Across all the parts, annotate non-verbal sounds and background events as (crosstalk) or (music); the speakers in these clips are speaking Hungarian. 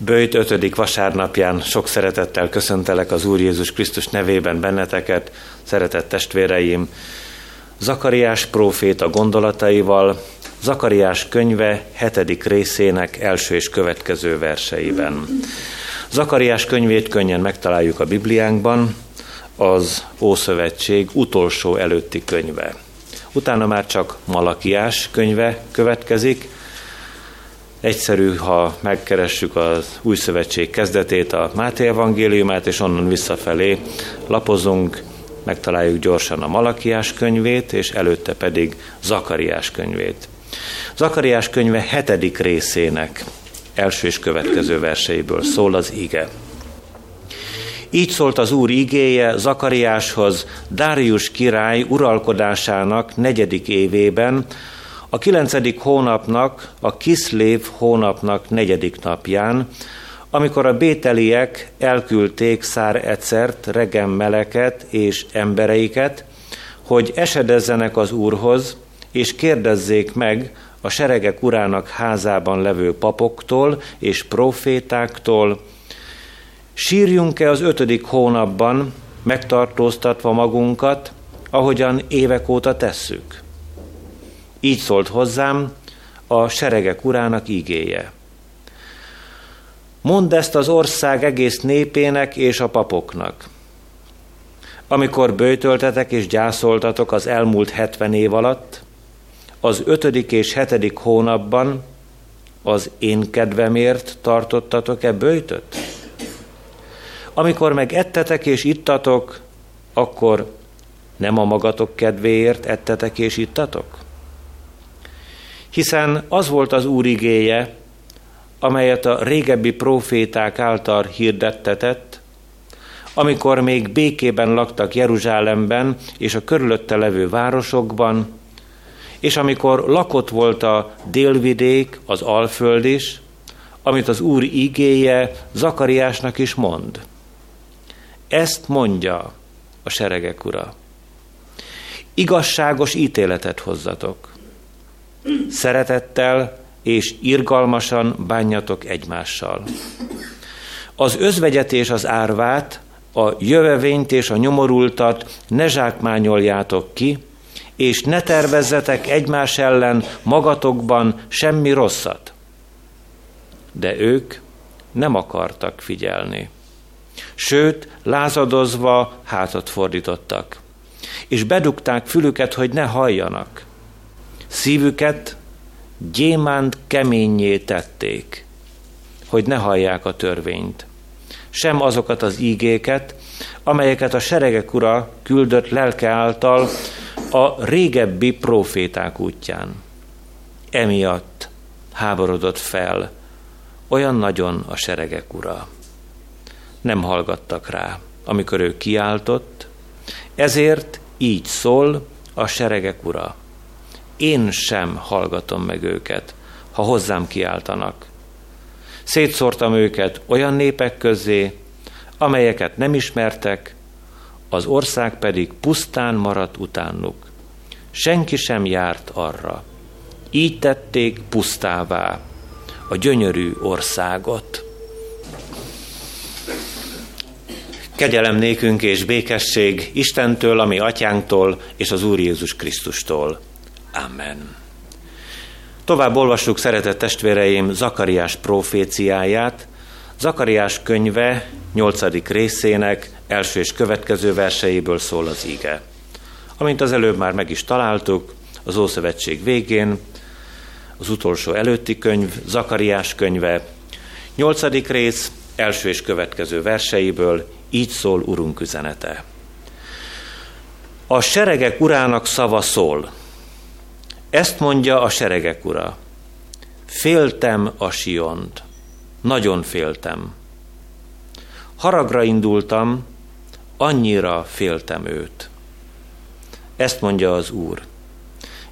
Bőjt 5. vasárnapján sok szeretettel köszöntelek az Úr Jézus Krisztus nevében benneteket, szeretett testvéreim. Zakariás próféta gondolataival, Zakariás könyve hetedik részének első és következő verseiben. Zakariás könyvét könnyen megtaláljuk a Bibliánkban, az Ószövetség utolsó előtti könyve. Utána már csak Malakiás könyve következik, Egyszerű, ha megkeressük az új szövetség kezdetét, a Máté evangéliumát, és onnan visszafelé lapozunk, megtaláljuk gyorsan a Malakiás könyvét, és előtte pedig Zakariás könyvét. Zakariás könyve hetedik részének első és következő verseiből szól az ige. Így szólt az Úr igéje Zakariáshoz Dárius király uralkodásának negyedik évében, a kilencedik hónapnak, a Kiszlév hónapnak negyedik napján, amikor a bételiek elküldték Szár Ecert, Regemmeleket és embereiket, hogy esedezzenek az Úrhoz, és kérdezzék meg a seregek urának házában levő papoktól és profétáktól, sírjunk-e az ötödik hónapban, megtartóztatva magunkat, ahogyan évek óta tesszük? Így szólt hozzám a seregek urának ígéje. Mondd ezt az ország egész népének és a papoknak. Amikor bőtöltetek és gyászoltatok az elmúlt hetven év alatt, az ötödik és hetedik hónapban az én kedvemért tartottatok-e bőjtöt? Amikor meg ettetek és ittatok, akkor nem a magatok kedvéért ettetek és ittatok? Hiszen az volt az Úr igéje, amelyet a régebbi proféták által hirdettetett, amikor még békében laktak Jeruzsálemben és a körülötte levő városokban, és amikor lakott volt a délvidék, az alföld is, amit az Úr igéje Zakariásnak is mond. Ezt mondja a seregek ura. Igazságos ítéletet hozzatok szeretettel és irgalmasan bánjatok egymással. Az özvegyet és az árvát, a jövevényt és a nyomorultat ne zsákmányoljátok ki, és ne tervezzetek egymás ellen magatokban semmi rosszat. De ők nem akartak figyelni. Sőt, lázadozva hátat fordítottak, és bedugták fülüket, hogy ne halljanak. Szívüket gyémánt keményé tették, hogy ne hallják a törvényt, sem azokat az ígéket, amelyeket a seregek ura küldött lelke által a régebbi proféták útján. Emiatt háborodott fel olyan nagyon a seregek ura. Nem hallgattak rá, amikor ő kiáltott, ezért így szól a seregek ura én sem hallgatom meg őket, ha hozzám kiáltanak. Szétszórtam őket olyan népek közé, amelyeket nem ismertek, az ország pedig pusztán maradt utánuk. Senki sem járt arra. Így tették pusztává a gyönyörű országot. Kegyelem nékünk és békesség Istentől, ami atyánktól és az Úr Jézus Krisztustól. Amen. Tovább olvassuk, szeretett testvéreim, Zakariás proféciáját, Zakariás könyve 8. részének első és következő verseiből szól az ige. Amint az előbb már meg is találtuk, az Ószövetség végén, az utolsó előtti könyv, Zakariás könyve, 8. rész, első és következő verseiből, így szól Urunk üzenete. A seregek urának szava szól, ezt mondja a seregek ura. Féltem a Siont, nagyon féltem. Haragra indultam, annyira féltem őt. Ezt mondja az Úr.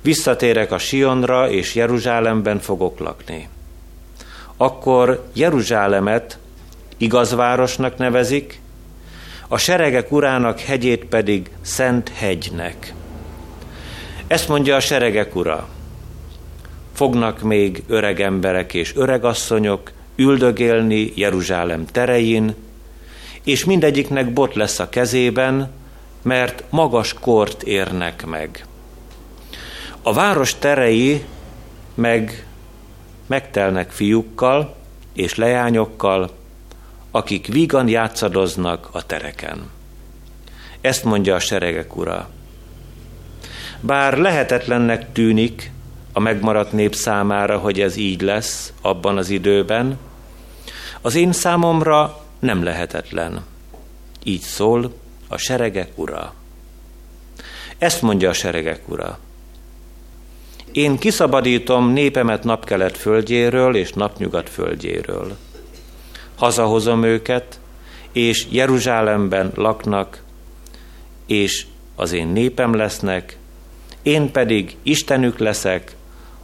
Visszatérek a Sionra, és Jeruzsálemben fogok lakni. Akkor Jeruzsálemet igaz városnak nevezik, a seregek urának hegyét pedig Szent hegynek. Ezt mondja a seregek ura. Fognak még öreg emberek és öregasszonyok üldögélni Jeruzsálem terein, és mindegyiknek bot lesz a kezében, mert magas kort érnek meg. A város terei meg megtelnek fiúkkal és leányokkal, akik vígan játszadoznak a tereken. Ezt mondja a seregek ura. Bár lehetetlennek tűnik a megmaradt nép számára, hogy ez így lesz abban az időben, az én számomra nem lehetetlen. Így szól a seregek ura. Ezt mondja a seregek ura. Én kiszabadítom népemet napkelet földjéről és napnyugat földjéről. Hazahozom őket, és Jeruzsálemben laknak, és az én népem lesznek, én pedig Istenük leszek,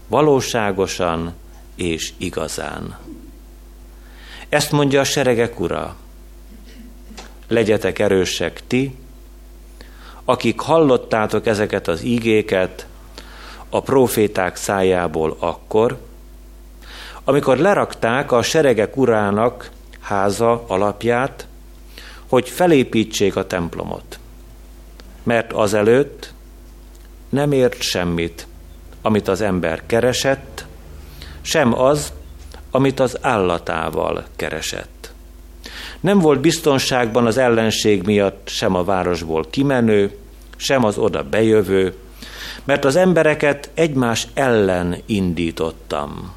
valóságosan és igazán. Ezt mondja a seregek ura. Legyetek erősek ti, akik hallottátok ezeket az ígéket a proféták szájából akkor, amikor lerakták a seregek urának háza alapját, hogy felépítsék a templomot. Mert azelőtt nem ért semmit, amit az ember keresett, sem az, amit az állatával keresett. Nem volt biztonságban az ellenség miatt sem a városból kimenő, sem az oda bejövő, mert az embereket egymás ellen indítottam.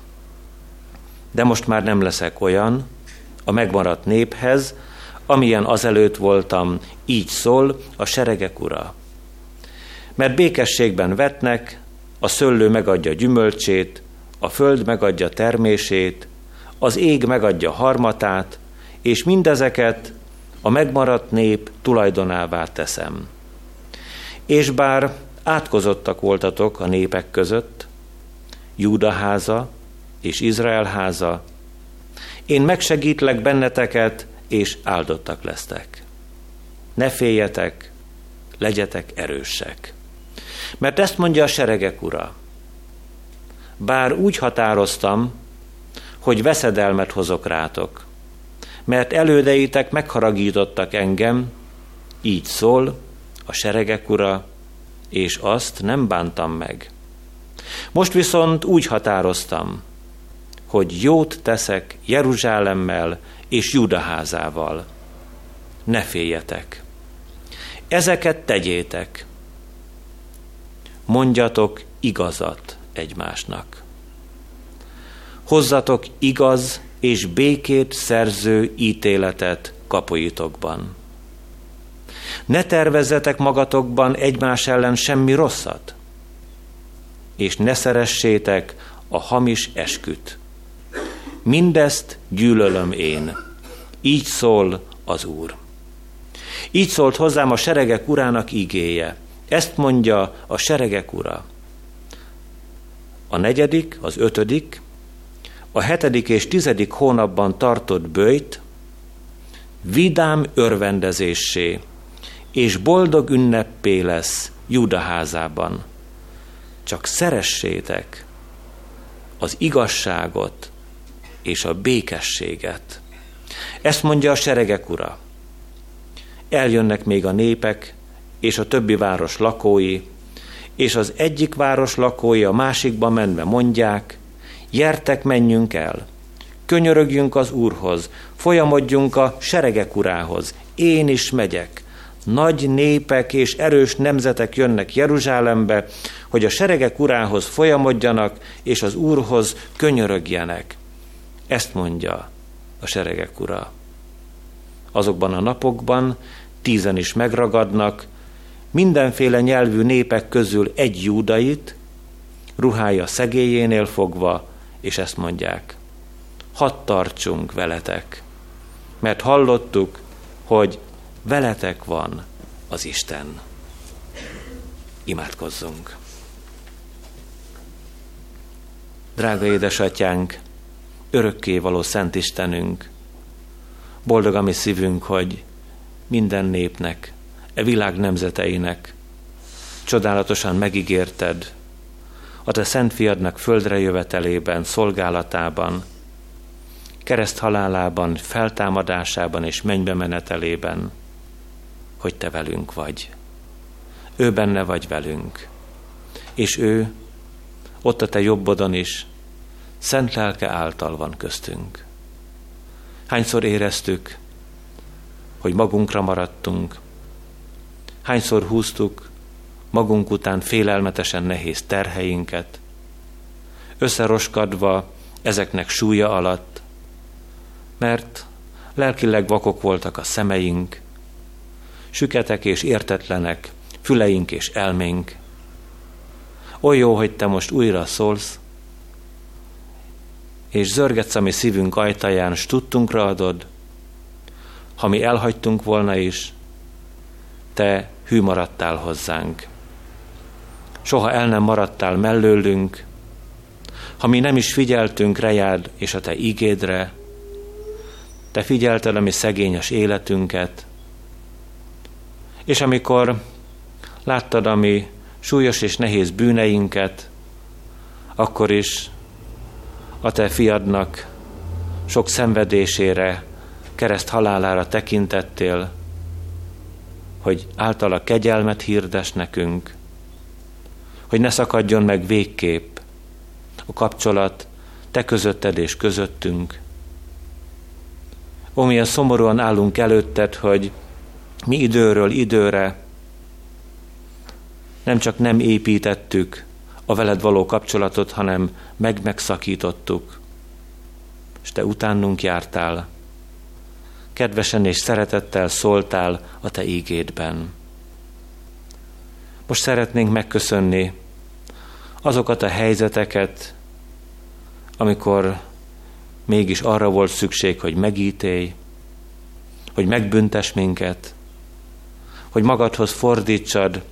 De most már nem leszek olyan a megmaradt néphez, amilyen azelőtt voltam, így szól a seregek ura. Mert békességben vetnek, a szöllő megadja gyümölcsét, a föld megadja termését, az ég megadja harmatát, és mindezeket a megmaradt nép tulajdonává teszem. És bár átkozottak voltatok a népek között, Júda háza és Izrael háza, én megsegítlek benneteket, és áldottak lesztek. Ne féljetek, legyetek erősek. Mert ezt mondja a seregek ura. Bár úgy határoztam, hogy veszedelmet hozok rátok, mert elődeitek megharagítottak engem, így szól a seregek ura, és azt nem bántam meg. Most viszont úgy határoztam, hogy jót teszek Jeruzsálemmel és Judaházával. Ne féljetek. Ezeket tegyétek. Mondjatok igazat egymásnak. Hozzatok igaz és békét szerző ítéletet kapuitokban. Ne tervezzetek magatokban egymás ellen semmi rosszat, és ne szeressétek a hamis esküt. Mindezt gyűlölöm én. Így szól az Úr. Így szólt hozzám a seregek urának igéje. Ezt mondja a seregek ura. A negyedik, az ötödik, a hetedik és tizedik hónapban tartott bőjt vidám örvendezésé és boldog ünneppé lesz Júda házában. Csak szeressétek az igazságot és a békességet. Ezt mondja a seregek ura. Eljönnek még a népek és a többi város lakói, és az egyik város lakói a másikba menve mondják, Jertek, menjünk el, könyörögjünk az Úrhoz, folyamodjunk a seregek urához, én is megyek. Nagy népek és erős nemzetek jönnek Jeruzsálembe, hogy a seregek urához folyamodjanak, és az Úrhoz könyörögjenek. Ezt mondja a seregek ura. Azokban a napokban tízen is megragadnak, mindenféle nyelvű népek közül egy júdait, ruhája szegélyénél fogva, és ezt mondják, hadd tartsunk veletek, mert hallottuk, hogy veletek van az Isten. Imádkozzunk! Drága édesatyánk, örökké való Szent Istenünk, boldog a mi szívünk, hogy minden népnek, e világ nemzeteinek csodálatosan megígérted a te szent fiadnak földre jövetelében, szolgálatában kereszt halálában, feltámadásában és mennybe menetelében, hogy te velünk vagy. Ő benne vagy velünk. És ő ott a te jobbodon is, szent lelke által van köztünk. Hányszor éreztük, hogy magunkra maradtunk, hányszor húztuk magunk után félelmetesen nehéz terheinket, összeroskadva ezeknek súlya alatt, mert lelkileg vakok voltak a szemeink, süketek és értetlenek füleink és elménk. Oly jó, hogy te most újra szólsz, és zörgetsz a mi szívünk ajtaján, s tudtunkra adod, ha mi elhagytunk volna is, te hű maradtál hozzánk. Soha el nem maradtál mellőlünk, ha mi nem is figyeltünk rejád és a te ígédre, te figyelted a mi szegényes életünket, és amikor láttad a mi súlyos és nehéz bűneinket, akkor is a te fiadnak sok szenvedésére, kereszt halálára tekintettél, hogy általa kegyelmet hirdes nekünk, hogy ne szakadjon meg végképp a kapcsolat te közötted és közöttünk. Ó, milyen szomorúan állunk előtted, hogy mi időről időre nem csak nem építettük a veled való kapcsolatot, hanem meg-megszakítottuk, és te utánunk jártál, kedvesen és szeretettel szóltál a te ígédben. Most szeretnénk megköszönni azokat a helyzeteket, amikor mégis arra volt szükség, hogy megítélj, hogy megbüntes minket, hogy magadhoz fordítsad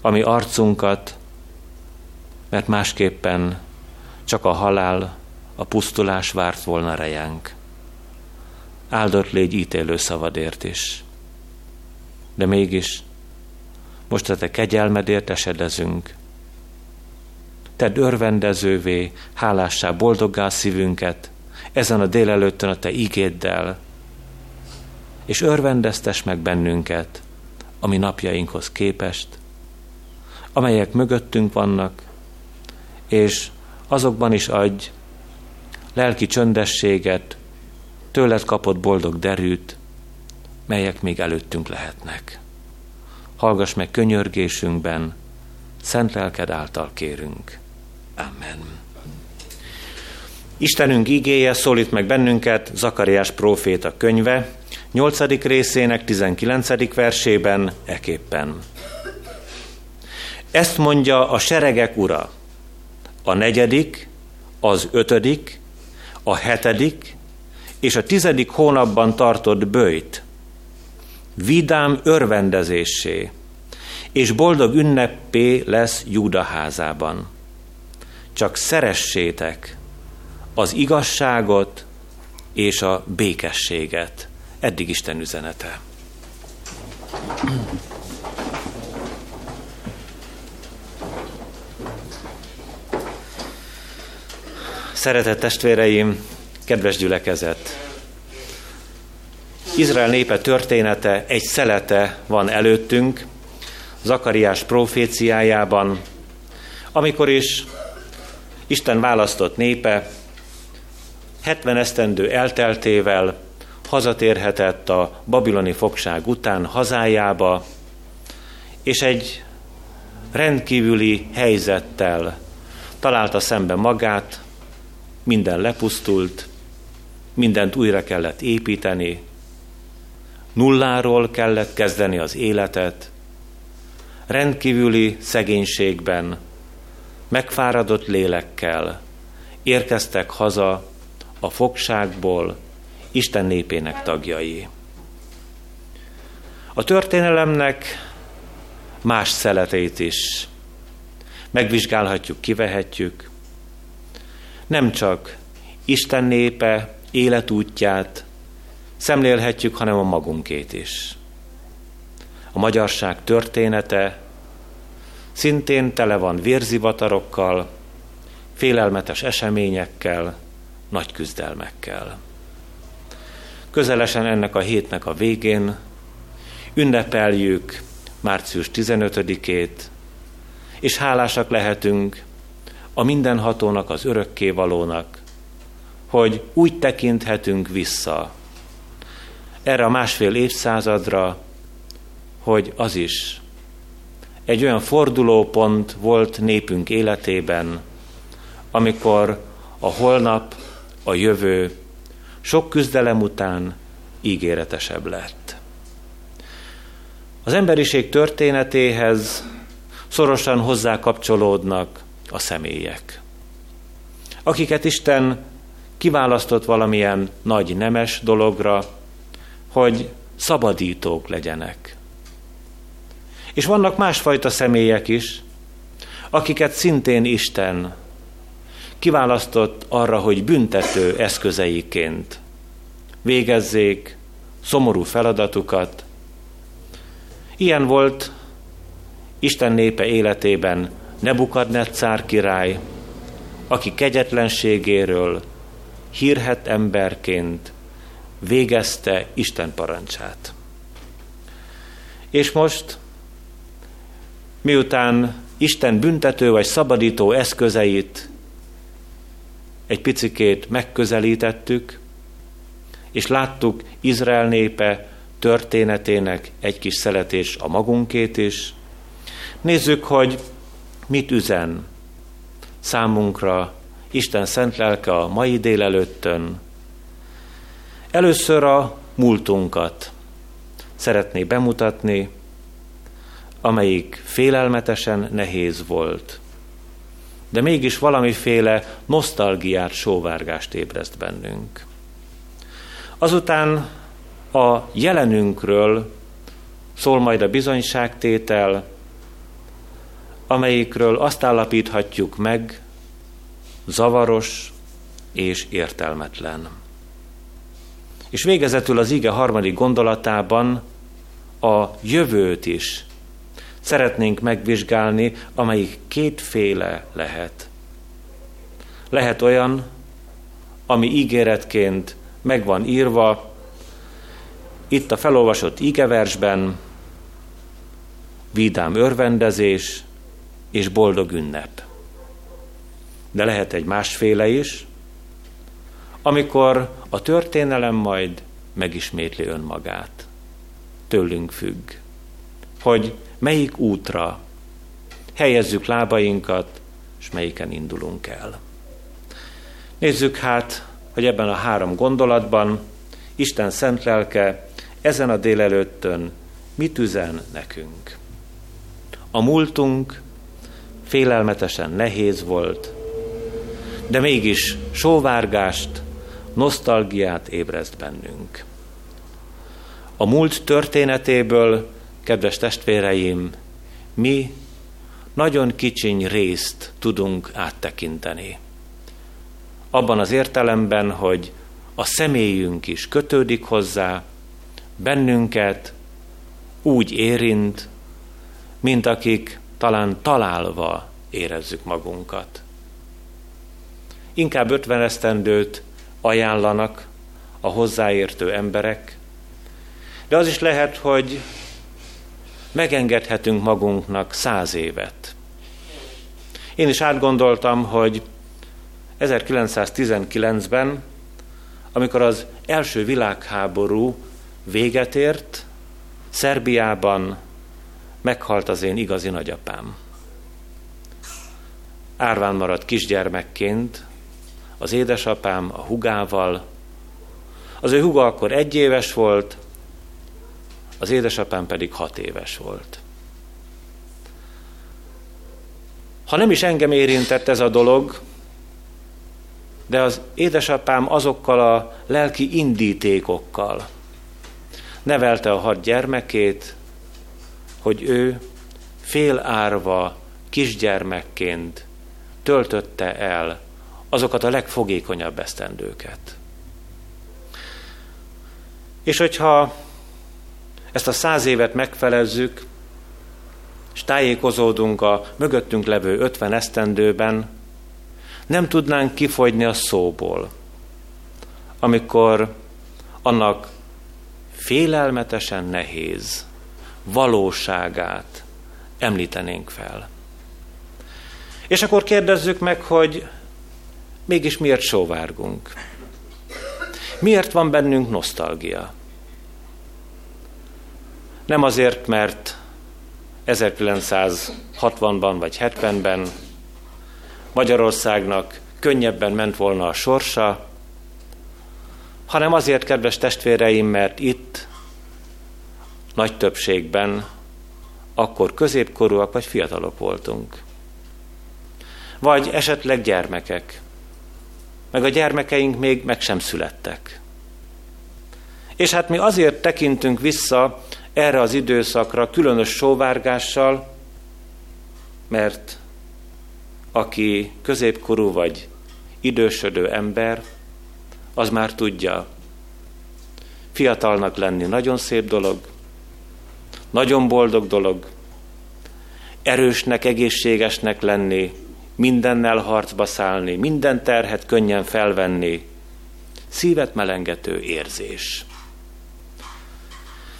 a mi arcunkat, mert másképpen csak a halál, a pusztulás várt volna rejánk. Áldott légy ítélő szavadért is. De mégis most a te kegyelmedért esedezünk. Tedd örvendezővé, hálássá, boldoggá szívünket, ezen a délelőttön a te ígéddel, és örvendeztes meg bennünket, ami napjainkhoz képest, amelyek mögöttünk vannak, és azokban is adj lelki csöndességet, tőled kapott boldog derűt, melyek még előttünk lehetnek. Hallgass meg könyörgésünkben, szent lelked által kérünk. Amen. Istenünk igéje szólít meg bennünket Zakariás próféta könyve, 8. részének 19. versében eképpen. Ezt mondja a seregek ura. A negyedik, az ötödik, a hetedik és a tizedik hónapban tartott bőjt, vidám örvendezésé, és boldog ünnepé lesz Júda házában. Csak szeressétek az igazságot és a békességet. Eddig Isten üzenete. Szeretett testvéreim, kedves gyülekezet! Izrael népe története, egy szelete van előttünk, Zakariás proféciájában, amikor is Isten választott népe 70 esztendő elteltével hazatérhetett a babiloni fogság után hazájába, és egy rendkívüli helyzettel találta szembe magát, minden lepusztult, mindent újra kellett építeni, nulláról kellett kezdeni az életet, rendkívüli szegénységben, megfáradott lélekkel érkeztek haza a fogságból Isten népének tagjai. A történelemnek más szeleteit is megvizsgálhatjuk, kivehetjük, nem csak Isten népe életútját szemlélhetjük, hanem a magunkét is. A magyarság története szintén tele van vérzivatarokkal, félelmetes eseményekkel, nagy küzdelmekkel. közelesen ennek a hétnek a végén ünnepeljük március 15-ét, és hálásak lehetünk a mindenhatónak, az örökkévalónak, hogy úgy tekinthetünk vissza erre a másfél évszázadra, hogy az is egy olyan fordulópont volt népünk életében, amikor a holnap, a jövő sok küzdelem után ígéretesebb lett. Az emberiség történetéhez szorosan hozzá kapcsolódnak a személyek, akiket Isten kiválasztott valamilyen nagy nemes dologra, hogy szabadítók legyenek. És vannak másfajta személyek is, akiket szintén Isten kiválasztott arra, hogy büntető eszközeiként végezzék szomorú feladatukat. Ilyen volt Isten népe életében Nebukadnetszár király, aki kegyetlenségéről hírhet emberként végezte Isten parancsát. És most, miután Isten büntető vagy szabadító eszközeit egy picikét megközelítettük, és láttuk Izrael népe történetének egy kis szeletés a magunkét is. Nézzük, hogy mit üzen számunkra Isten szent lelke a mai délelőttön. Először a múltunkat szeretné bemutatni, amelyik félelmetesen nehéz volt, de mégis valamiféle nosztalgiát, sóvárgást ébreszt bennünk. Azután a jelenünkről szól majd a bizonyságtétel, amelyikről azt állapíthatjuk meg, zavaros és értelmetlen. És végezetül az ige harmadik gondolatában a jövőt is szeretnénk megvizsgálni, amelyik kétféle lehet. Lehet olyan, ami ígéretként meg van írva, itt a felolvasott ígeversben, vidám örvendezés és boldog ünnep. De lehet egy másféle is, amikor a történelem majd megismétli önmagát. Tőlünk függ, hogy melyik útra helyezzük lábainkat, és melyiken indulunk el. Nézzük hát, hogy ebben a három gondolatban Isten szent lelke ezen a délelőttön mit üzen nekünk. A múltunk félelmetesen nehéz volt, de mégis sóvárgást, nosztalgiát ébreszt bennünk. A múlt történetéből, kedves testvéreim, mi nagyon kicsiny részt tudunk áttekinteni. Abban az értelemben, hogy a személyünk is kötődik hozzá, bennünket úgy érint, mint akik talán találva érezzük magunkat. Inkább ötven esztendőt ajánlanak a hozzáértő emberek, de az is lehet, hogy megengedhetünk magunknak száz évet. Én is átgondoltam, hogy 1919-ben, amikor az első világháború véget ért, Szerbiában meghalt az én igazi nagyapám. Árván maradt kisgyermekként, az édesapám a hugával. Az ő huga akkor egy éves volt, az édesapám pedig hat éves volt. Ha nem is engem érintett ez a dolog, de az édesapám azokkal a lelki indítékokkal nevelte a hat gyermekét, hogy ő fél árva kisgyermekként töltötte el azokat a legfogékonyabb esztendőket. És hogyha ezt a száz évet megfelezzük, és tájékozódunk a mögöttünk levő ötven esztendőben, nem tudnánk kifogyni a szóból, amikor annak félelmetesen nehéz valóságát említenénk fel. És akkor kérdezzük meg, hogy mégis miért sóvárgunk? Miért van bennünk nosztalgia? Nem azért, mert 1960-ban vagy 70-ben Magyarországnak könnyebben ment volna a sorsa, hanem azért, kedves testvéreim, mert itt nagy többségben akkor középkorúak vagy fiatalok voltunk. Vagy esetleg gyermekek. Meg a gyermekeink még meg sem születtek. És hát mi azért tekintünk vissza erre az időszakra különös sóvárgással, mert aki középkorú vagy idősödő ember, az már tudja, fiatalnak lenni nagyon szép dolog, nagyon boldog dolog, erősnek, egészségesnek lenni, mindennel harcba szállni, minden terhet könnyen felvenni, szívet melengető érzés.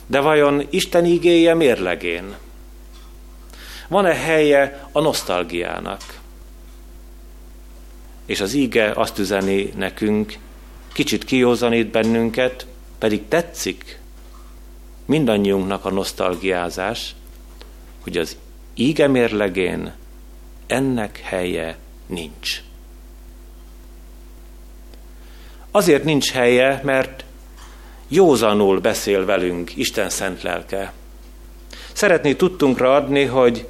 De vajon Isten igéje mérlegén? Van-e helye a nosztalgiának? És az íge azt üzeni nekünk, kicsit kiózanít bennünket, pedig tetszik mindannyiunknak a nosztalgiázás, hogy az íge mérlegén ennek helye nincs. Azért nincs helye, mert józanul beszél velünk Isten szent lelke. Szeretné tudtunkra adni, hogy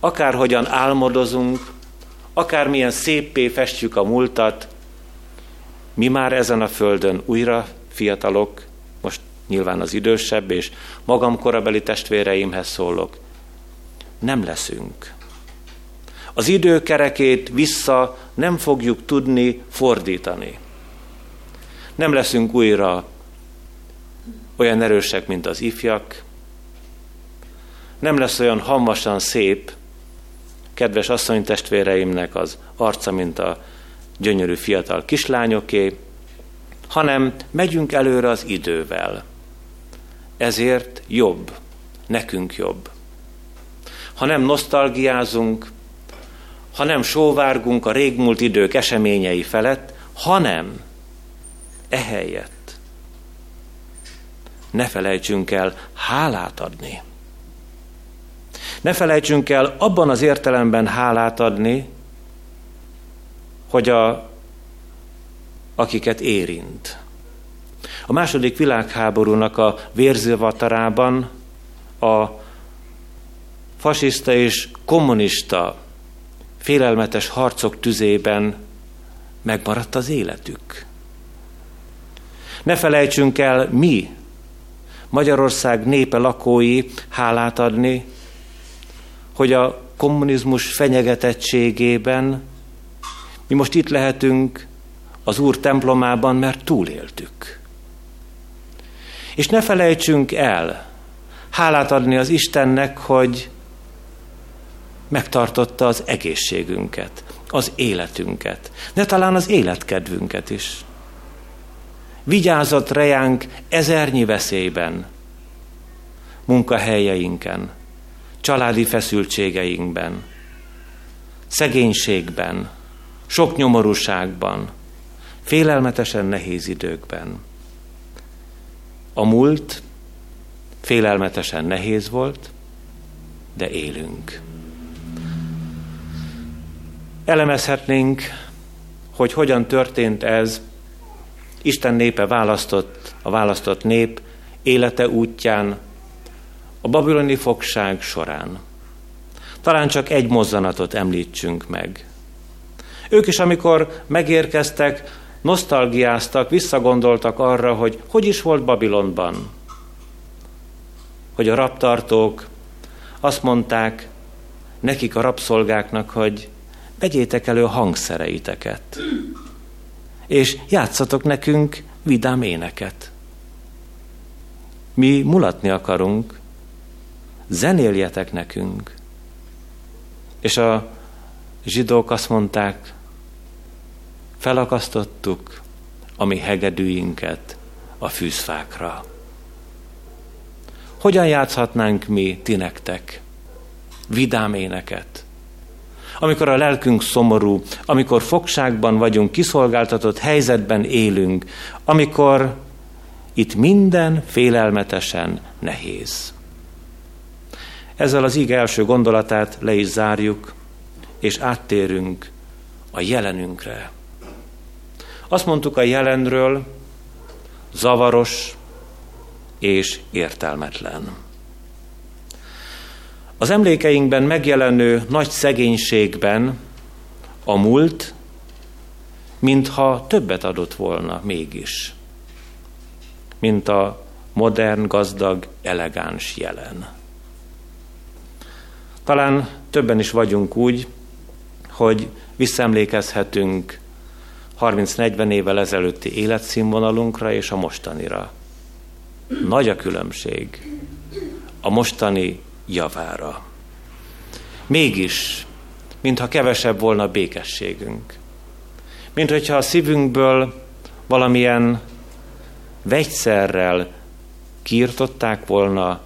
akárhogyan álmodozunk, akármilyen széppé festjük a múltat, mi már ezen a földön újra fiatalok, most nyilván az idősebb és magam korabeli testvéreimhez szólok, nem leszünk. Az időkerekét vissza nem fogjuk tudni fordítani. Nem leszünk újra olyan erősek, mint az ifjak, nem lesz olyan hamvasan szép, kedves asszony testvéreimnek az arca, mint a gyönyörű fiatal kislányoké, hanem megyünk előre az idővel. Ezért jobb, nekünk jobb. Ha nem nosztalgiázunk, ha nem sóvárgunk a régmúlt idők eseményei felett, hanem ehelyett ne felejtsünk el hálát adni. Ne felejtsünk el abban az értelemben hálát adni, hogy a, akiket érint. A második világháborúnak a vérzővatarában a fasiszta és kommunista félelmetes harcok tüzében megmaradt az életük. Ne felejtsünk el mi, Magyarország népe lakói hálát adni, hogy a kommunizmus fenyegetettségében mi most itt lehetünk az Úr templomában, mert túléltük. És ne felejtsünk el hálát adni az Istennek, hogy megtartotta az egészségünket, az életünket, de talán az életkedvünket is. Vigyázott rejánk ezernyi veszélyben, munkahelyeinken, családi feszültségeinkben, szegénységben, sok nyomorúságban, félelmetesen nehéz időkben. A múlt félelmetesen nehéz volt, de élünk. Elemezhetnénk, hogy hogyan történt ez Isten népe választott, a választott nép élete útján, a babiloni fogság során. Talán csak egy mozzanatot említsünk meg. Ők is, amikor megérkeztek, nosztalgiáztak, visszagondoltak arra, hogy hogy is volt Babilonban. Hogy a raptartók azt mondták nekik a rabszolgáknak, hogy vegyétek elő a hangszereiteket, és játszatok nekünk vidám éneket. Mi mulatni akarunk, zenéljetek nekünk. És a zsidók azt mondták, felakasztottuk a mi hegedűinket a fűzfákra. Hogyan játszhatnánk mi ti nektek vidám éneket? Amikor a lelkünk szomorú, amikor fogságban vagyunk, kiszolgáltatott helyzetben élünk, amikor itt minden félelmetesen nehéz. Ezzel az ige első gondolatát le is zárjuk, és áttérünk a jelenünkre. Azt mondtuk a jelenről, zavaros és értelmetlen. Az emlékeinkben megjelenő nagy szegénységben a múlt, mintha többet adott volna mégis, mint a modern, gazdag, elegáns jelen. Talán többen is vagyunk úgy, hogy visszaemlékezhetünk 30-40 évvel ezelőtti életszínvonalunkra és a mostanira. Nagy a különbség a mostani javára. Mégis, mintha kevesebb volna békességünk. Mint hogyha a szívünkből valamilyen vegyszerrel kiirtották volna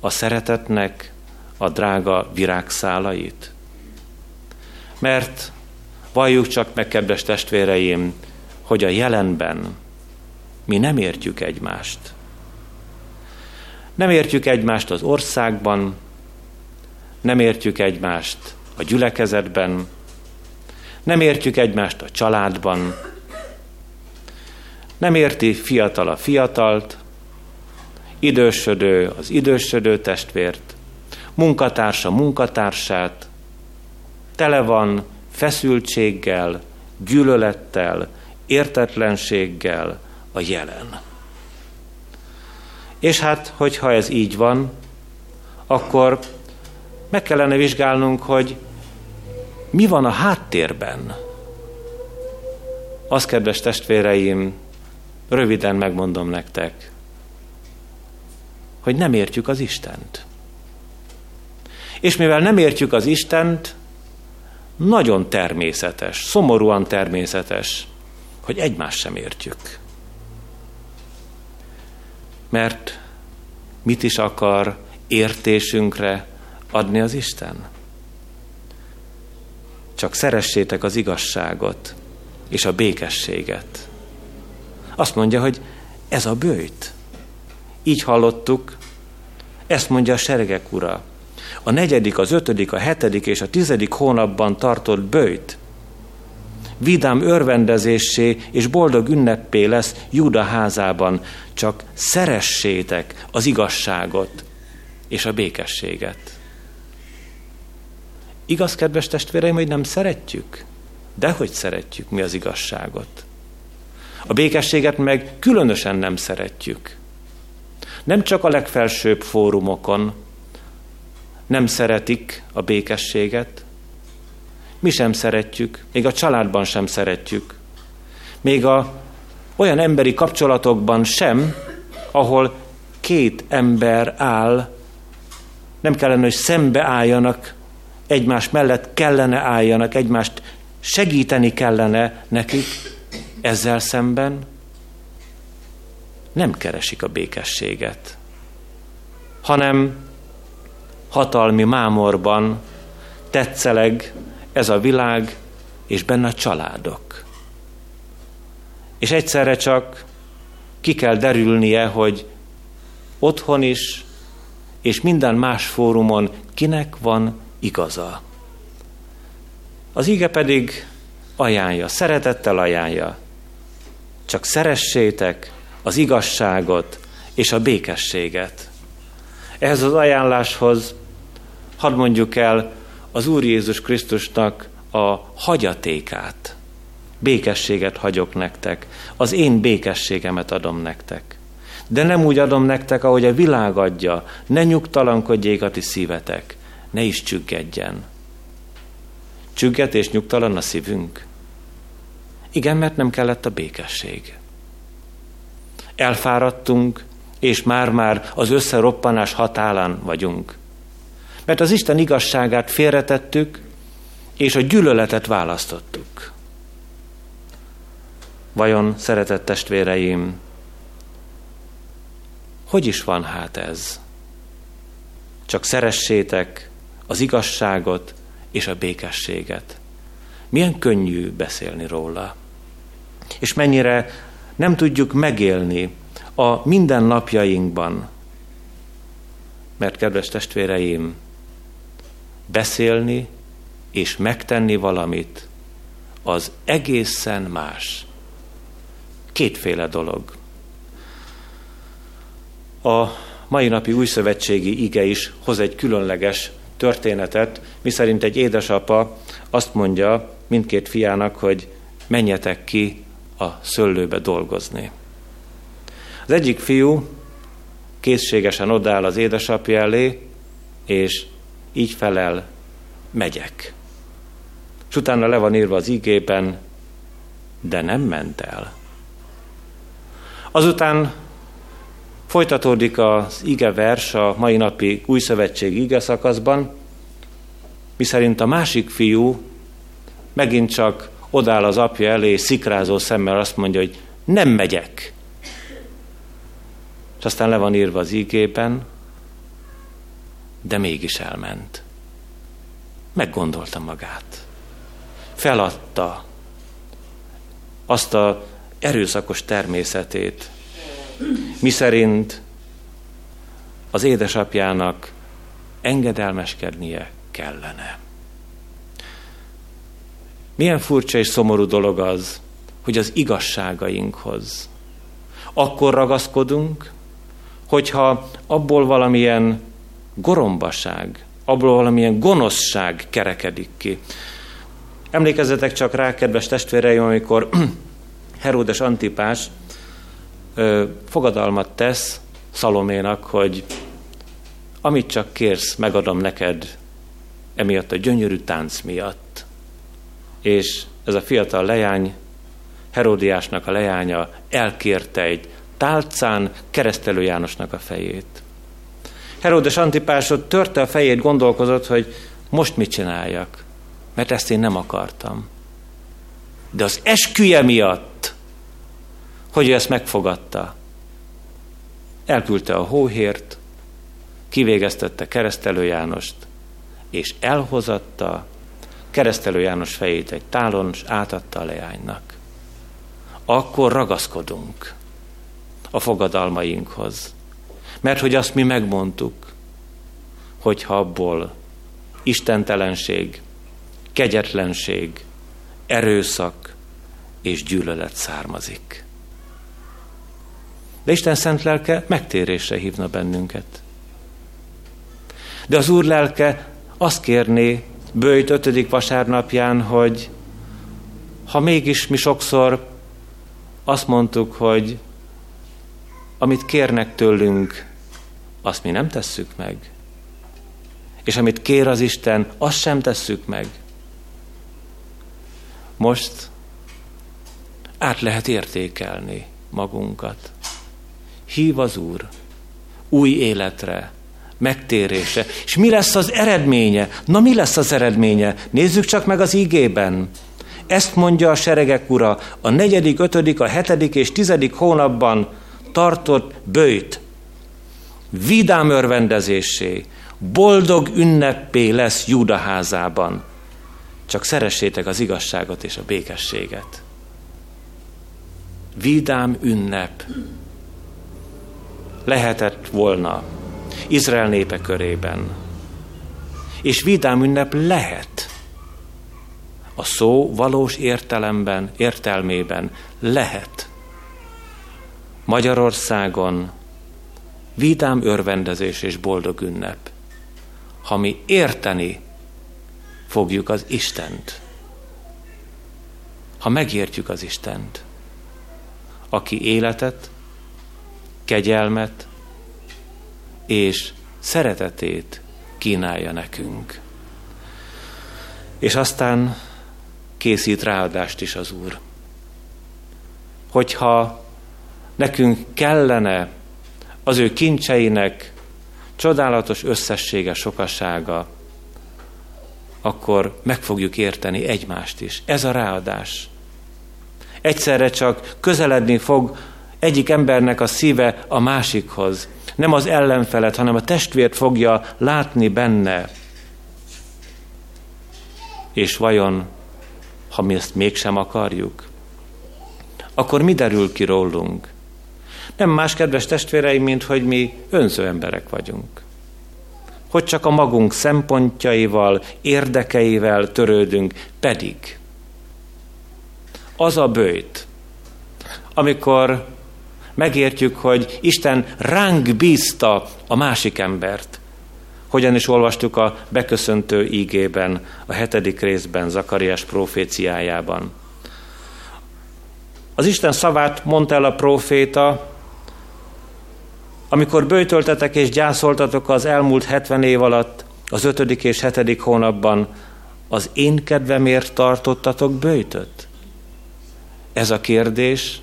a szeretetnek a drága virágszálait. Mert valljuk csak meg, kedves testvéreim, hogy a jelenben mi nem értjük egymást. Nem értjük egymást az országban, nem értjük egymást a gyülekezetben, nem értjük egymást a családban, nem érti fiatal a fiatalt, idősödő az idősödő testvért, munkatársa munkatársát, tele van feszültséggel, gyűlölettel, értetlenséggel a jelen. És hát, hogyha ez így van, akkor meg kellene vizsgálnunk, hogy mi van a háttérben. Azt, kedves testvéreim, röviden megmondom nektek, hogy nem értjük az Istent. És mivel nem értjük az Istent, nagyon természetes, szomorúan természetes, hogy egymást sem értjük. Mert mit is akar értésünkre adni az Isten? Csak szeressétek az igazságot és a békességet. Azt mondja, hogy ez a bőjt. Így hallottuk, ezt mondja a seregek ura a negyedik, az ötödik, a hetedik és a tizedik hónapban tartott bőjt vidám örvendezésé és boldog ünnepé lesz Júda házában, csak szeressétek az igazságot és a békességet. Igaz, kedves testvéreim, hogy nem szeretjük? De hogy szeretjük mi az igazságot? A békességet meg különösen nem szeretjük. Nem csak a legfelsőbb fórumokon, nem szeretik a békességet, mi sem szeretjük, még a családban sem szeretjük, még a olyan emberi kapcsolatokban sem, ahol két ember áll, nem kellene, hogy szembe álljanak, egymás mellett kellene álljanak, egymást segíteni kellene nekik, ezzel szemben nem keresik a békességet, hanem hatalmi mámorban tetszeleg ez a világ, és benne a családok. És egyszerre csak ki kell derülnie, hogy otthon is, és minden más fórumon kinek van igaza. Az ige pedig ajánlja, szeretettel ajánlja. Csak szeressétek az igazságot és a békességet. Ehhez az ajánláshoz hadd mondjuk el az Úr Jézus Krisztusnak a hagyatékát. Békességet hagyok nektek, az én békességemet adom nektek. De nem úgy adom nektek, ahogy a világ adja, ne nyugtalankodjék a ti szívetek, ne is csüggedjen. Csügget és nyugtalan a szívünk? Igen, mert nem kellett a békesség. Elfáradtunk, és már-már az összeroppanás hatálán vagyunk. Mert az Isten igazságát félretettük, és a gyűlöletet választottuk. Vajon, szeretett testvéreim, hogy is van hát ez? Csak szeressétek az igazságot és a békességet. Milyen könnyű beszélni róla. És mennyire nem tudjuk megélni a mindennapjainkban. Mert, kedves testvéreim, beszélni és megtenni valamit, az egészen más. Kétféle dolog. A mai napi újszövetségi ige is hoz egy különleges történetet, miszerint egy édesapa azt mondja mindkét fiának, hogy menjetek ki a szöllőbe dolgozni. Az egyik fiú készségesen odáll az édesapja elé, és így felel, megyek. És utána le van írva az igében, de nem ment el. Azután folytatódik az ige vers a mai napi új szövetség ige szakaszban, miszerint a másik fiú megint csak odáll az apja elé, szikrázó szemmel azt mondja, hogy nem megyek. És aztán le van írva az ígében, de mégis elment. Meggondolta magát. Feladta azt a erőszakos természetét, miszerint az édesapjának engedelmeskednie kellene. Milyen furcsa és szomorú dolog az, hogy az igazságainkhoz akkor ragaszkodunk, hogyha abból valamilyen gorombaság, abból valamilyen gonoszság kerekedik ki. Emlékezzetek csak rá, kedves testvéreim, amikor (clears throat) Heródes Antipás ö, fogadalmat tesz Szaloménak, hogy amit csak kérsz, megadom neked emiatt a gyönyörű tánc miatt. És ez a fiatal leány, Heródiásnak a leánya elkérte egy tálcán keresztelő Jánosnak a fejét. Heródes Antipásod törte a fejét, gondolkozott, hogy most mit csináljak, mert ezt én nem akartam. De az esküje miatt, hogy ő ezt megfogadta, elküldte a hóhért, kivégeztette keresztelő Jánost, és elhozatta keresztelő János fejét egy tálon, és átadta a leánynak. Akkor ragaszkodunk a fogadalmainkhoz. Mert hogy azt mi megmondtuk, hogyha abból istentelenség, kegyetlenség, erőszak és gyűlölet származik. De Isten szent lelke megtérésre hívna bennünket. De az Úr lelke azt kérné bőjt ötödik vasárnapján, hogy ha mégis mi sokszor azt mondtuk, hogy amit kérnek tőlünk, azt mi nem tesszük meg. És amit kér az Isten, azt sem tesszük meg. Most át lehet értékelni magunkat. Hív az Úr új életre, megtérése. És mi lesz az eredménye? Na mi lesz az eredménye? Nézzük csak meg az ígében. Ezt mondja a seregek ura a negyedik, ötödik, a hetedik és tizedik hónapban tartott bőjt vidám örvendezésé, boldog ünnepé lesz Júda házában. Csak szeressétek az igazságot és a békességet. Vidám ünnep lehetett volna Izrael népe körében. És vidám ünnep lehet. A szó valós értelemben, értelmében lehet. Magyarországon vidám örvendezés és boldog ünnep, ha mi érteni fogjuk az Istent, ha megértjük az Istent, aki életet, kegyelmet és szeretetét kínálja nekünk. És aztán készít ráadást is az Úr. Hogyha nekünk kellene az ő kincseinek csodálatos összessége, sokasága, akkor meg fogjuk érteni egymást is. Ez a ráadás. Egyszerre csak közeledni fog egyik embernek a szíve a másikhoz. Nem az ellenfelet, hanem a testvért fogja látni benne. És vajon, ha mi ezt mégsem akarjuk, akkor mi derül ki rólunk? Nem más, kedves testvéreim, mint hogy mi önző emberek vagyunk. Hogy csak a magunk szempontjaival, érdekeivel törődünk, pedig az a bőjt, amikor megértjük, hogy Isten ránk bízta a másik embert. Hogyan is olvastuk a beköszöntő ígében, a hetedik részben, Zakariás proféciájában. Az Isten szavát mondta el a proféta, amikor bőjtöltetek és gyászoltatok az elmúlt 70 év alatt, az ötödik és hetedik hónapban, az én kedvemért tartottatok bőjtöt? Ez a kérdés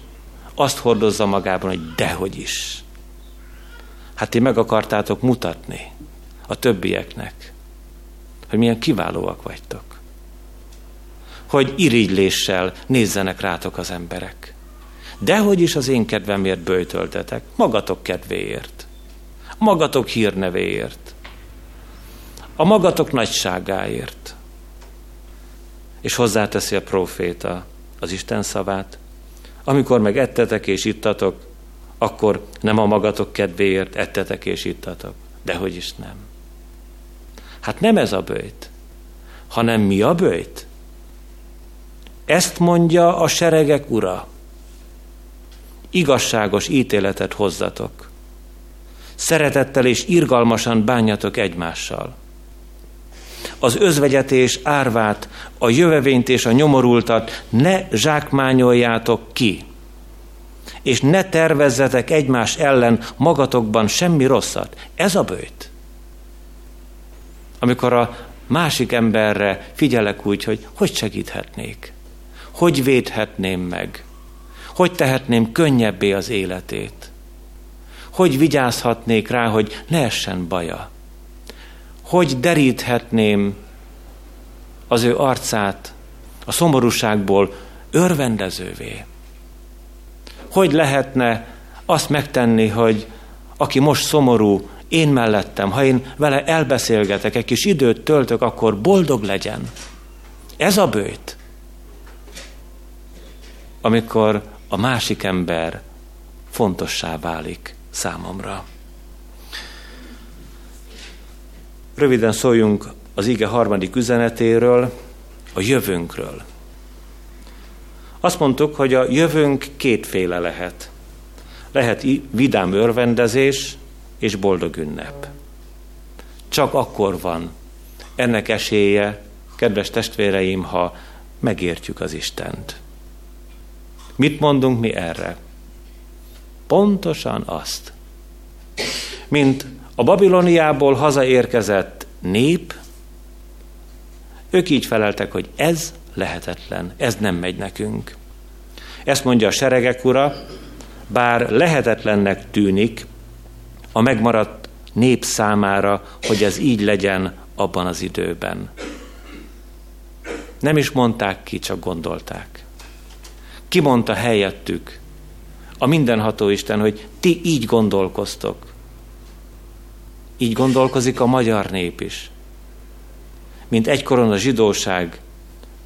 azt hordozza magában, hogy dehogy is. Hát ti meg akartátok mutatni a többieknek, hogy milyen kiválóak vagytok. Hogy irigyléssel nézzenek rátok az emberek. Dehogy is az én kedvemért bőjtöltetek, magatok kedvéért, magatok hírnevéért, a magatok nagyságáért. És hozzáteszi a proféta az Isten szavát, amikor meg ettetek és ittatok, akkor nem a magatok kedvéért ettetek és ittatok. Dehogy is nem. Hát nem ez a bőjt, hanem mi a bőjt? Ezt mondja a seregek ura. Igazságos ítéletet hozzatok. Szeretettel és irgalmasan bánjatok egymással. Az özvegyetés árvát, a jövevényt és a nyomorultat ne zsákmányoljátok ki, és ne tervezzetek egymás ellen magatokban semmi rosszat. Ez a bőjt. Amikor a másik emberre figyelek úgy, hogy hogy segíthetnék, hogy védhetném meg, hogy tehetném könnyebbé az életét, hogy vigyázhatnék rá, hogy ne essen baja, hogy deríthetném az ő arcát a szomorúságból örvendezővé. Hogy lehetne azt megtenni, hogy aki most szomorú, én mellettem, ha én vele elbeszélgetek, egy kis időt töltök, akkor boldog legyen. Ez a bőjt. Amikor a másik ember fontossá válik számomra. Röviden szóljunk az ige harmadik üzenetéről, a jövőnkről. Azt mondtuk, hogy a jövőnk kétféle lehet. Lehet vidám örvendezés és boldog ünnep. Csak akkor van ennek esélye, kedves testvéreim, ha megértjük az Istent. Mit mondunk mi erre? Pontosan azt, mint a Babiloniából hazaérkezett nép, ők így feleltek, hogy ez lehetetlen, ez nem megy nekünk. Ezt mondja a seregek ura, bár lehetetlennek tűnik a megmaradt nép számára, hogy ez így legyen abban az időben. Nem is mondták ki, csak gondolták. Ki mondta helyettük? A mindenható Isten, hogy ti így gondolkoztok. Így gondolkozik a magyar nép is. Mint egykoron a zsidóság,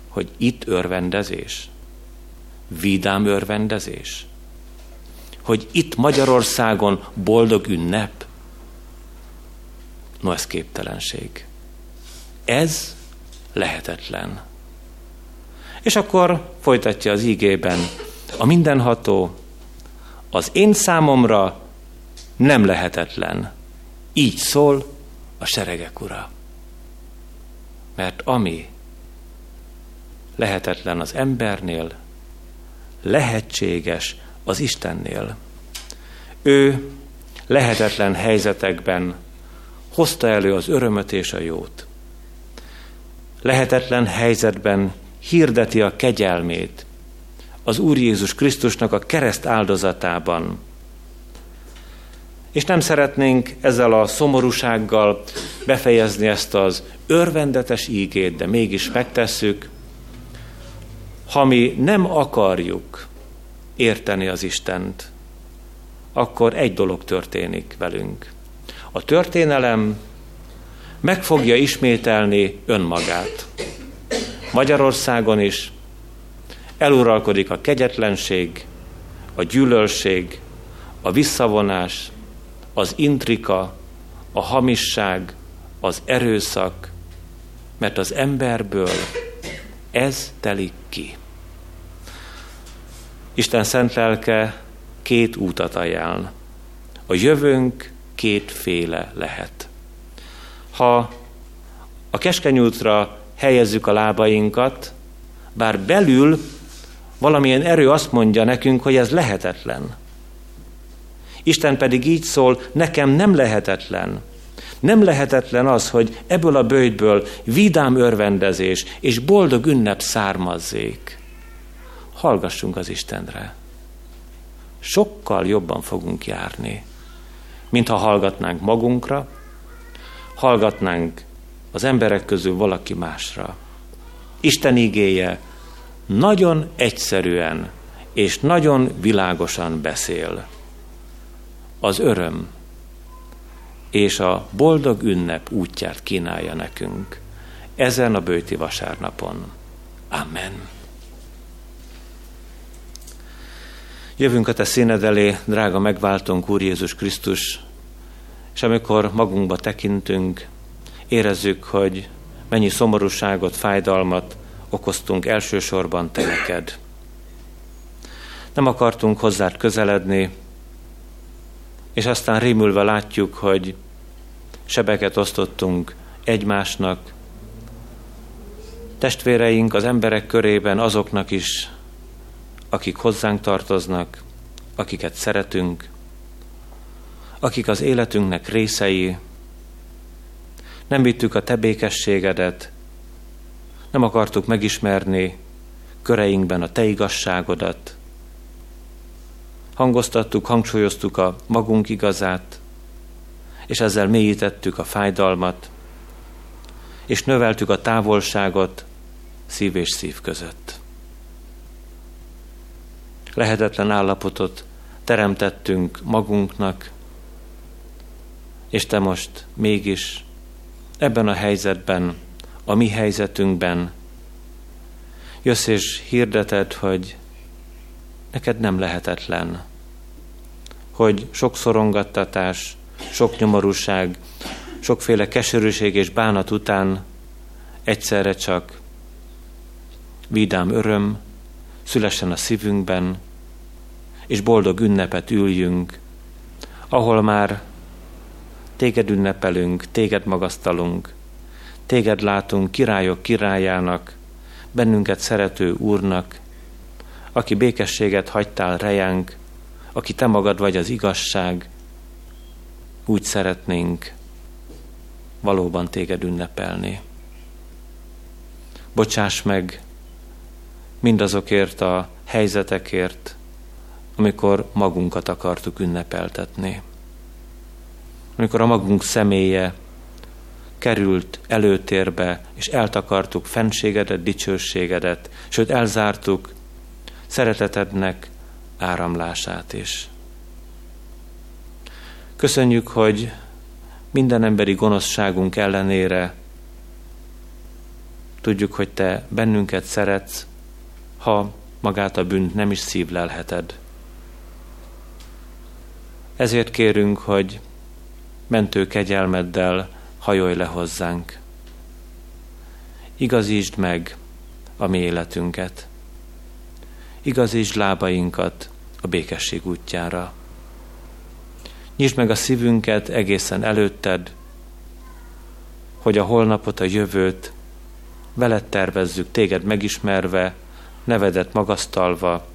hogy itt örvendezés. Vidám örvendezés. Hogy itt Magyarországon boldog ünnep. No, ez képtelenség. Ez lehetetlen. És akkor folytatja az ígében, a mindenható, az én számomra nem lehetetlen, így szól a seregek ura. Mert ami lehetetlen az embernél, lehetséges az Istennél. Ő lehetetlen helyzetekben hozta elő az örömöt és a jót. Lehetetlen helyzetben hirdeti a kegyelmét az Úr Jézus Krisztusnak a kereszt áldozatában, és nem szeretnénk ezzel a szomorúsággal befejezni ezt az örvendetes ígét, de mégis megtesszük, ha mi nem akarjuk érteni az Istent, akkor egy dolog történik velünk. A történelem meg fogja ismételni önmagát. Magyarországon is eluralkodik a kegyetlenség, a gyűlölség, a visszavonás, az intrika, a hamisság, az erőszak, mert az emberből ez telik ki. Isten szent lelke két útat ajánl. A jövőnk kétféle lehet. Ha a keskeny útra helyezzük a lábainkat, bár belül valamilyen erő azt mondja nekünk, hogy ez lehetetlen. Isten pedig így szól, nekem nem lehetetlen. Nem lehetetlen az, hogy ebből a bőjtből vidám örvendezés és boldog ünnep származzék. Hallgassunk az Istenre. Sokkal jobban fogunk járni, mint ha hallgatnánk magunkra, hallgatnánk az emberek közül valaki másra. Isten igéje nagyon egyszerűen és nagyon világosan beszél. Az öröm és a boldog ünnep útját kínálja nekünk ezen a bőti vasárnapon. Amen. Jövünk a te színed elé, drága megváltónk Úr Jézus Krisztus, és amikor magunkba tekintünk, érezzük, hogy mennyi szomorúságot, fájdalmat okoztunk elsősorban te neked. Nem akartunk hozzád közeledni, és aztán rémülve látjuk, hogy sebeket osztottunk egymásnak, testvéreink az emberek körében azoknak is, akik hozzánk tartoznak, akiket szeretünk, akik az életünknek részei, nem vittük a te békességedet, nem akartuk megismerni köreinkben a te igazságodat, hangoztattuk, hangsúlyoztuk a magunk igazát, és ezzel mélyítettük a fájdalmat, és növeltük a távolságot szív és szív között. Lehetetlen állapotot teremtettünk magunknak, és te most mégis ebben a helyzetben, a mi helyzetünkben. Jössz és hirdeted, hogy neked nem lehetetlen, hogy sok szorongattatás, sok nyomorúság, sokféle keserűség és bánat után egyszerre csak vidám öröm szülessen a szívünkben, és boldog ünnepet üljünk, ahol már téged ünnepelünk, téged magasztalunk, téged látunk királyok királyának, bennünket szerető úrnak, aki békességet hagytál rejánk, aki te magad vagy az igazság, úgy szeretnénk valóban téged ünnepelni. Bocsáss meg mindazokért a helyzetekért, amikor magunkat akartuk ünnepeltetni. Amikor a magunk személye került előtérbe, és eltakartuk fenségedet, dicsőségedet, sőt elzártuk szeretetednek áramlását is. Köszönjük, hogy minden emberi gonoszságunk ellenére tudjuk, hogy Te bennünket szeretsz, ha magát a bűnt nem is szívlelheted. Ezért kérünk, hogy mentő kegyelmeddel hajolj le hozzánk. Igazítsd meg a mi életünket. Igazítsd lábainkat a békesség útjára. Nyisd meg a szívünket egészen előtted, hogy a holnapot, a jövőt veled tervezzük, téged megismerve, nevedet magasztalva,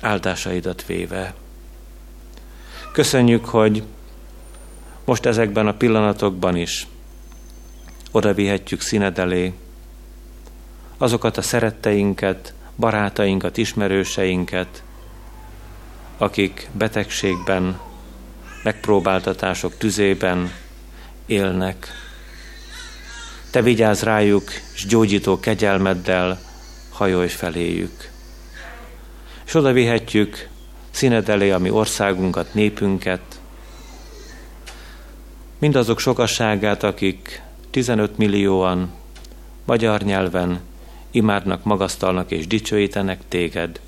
áldásaidat véve. Köszönjük, hogy most ezekben a pillanatokban is oda vihetjük színed elé azokat a szeretteinket, barátainkat, ismerőseinket, akik betegségben, megpróbáltatások tüzében élnek. Te vigyázz rájuk, és gyógyító kegyelmeddel hajolj feléjük. És oda vihetjük színed elé a mi országunkat, népünket, mindazok sokasságát, akik 15 millióan magyar nyelven imádnak, magasztalnak és dicsőítenek téged.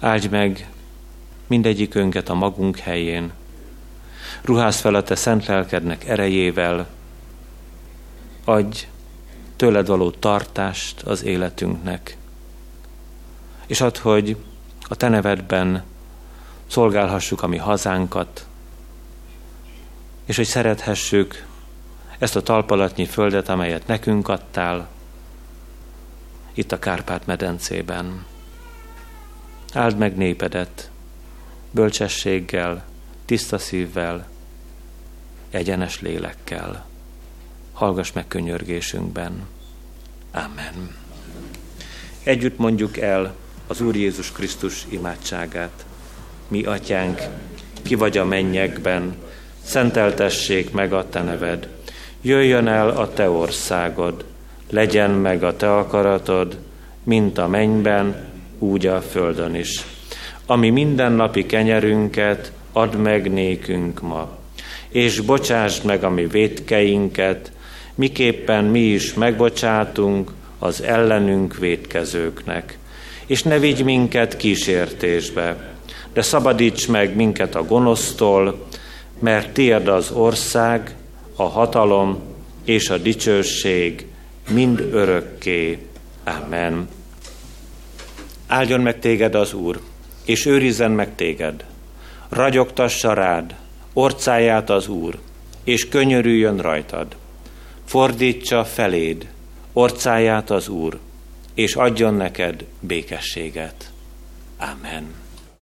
Áldj meg mindegyikünket a magunk helyén. Ruház fel a te szent lelkednek erejével. Adj tőled való tartást az életünknek. És add, hogy a te nevedben szolgálhassuk a mi hazánkat, és hogy szerethessük ezt a talpalatnyi földet, amelyet nekünk adtál, itt a Kárpát-medencében. Áld meg népedet, bölcsességgel, tiszta szívvel, egyenes lélekkel. Hallgass meg könyörgésünkben. Amen. Együtt mondjuk el az Úr Jézus Krisztus imádságát. Mi, Atyánk, ki vagy a mennyekben, szenteltessék meg a Te neved. Jöjjön el a Te országod, legyen meg a Te akaratod, mint a mennyben, úgy a földön is. Ami mindennapi kenyerünket add meg nékünk ma, és bocsásd meg a mi védkeinket, miképpen mi is megbocsátunk az ellenünk védkezőknek. És ne vigy minket kísértésbe, de szabadíts meg minket a gonosztól, mert tiéd az ország, a hatalom és a dicsőség mind örökké. Amen. Áldjon meg téged az Úr, és őrizzen meg téged. Ragyogtassa rád, orcáját az Úr, és könyörüljön rajtad. Fordítsa feléd, orcáját az Úr, és adjon neked békességet. Amen.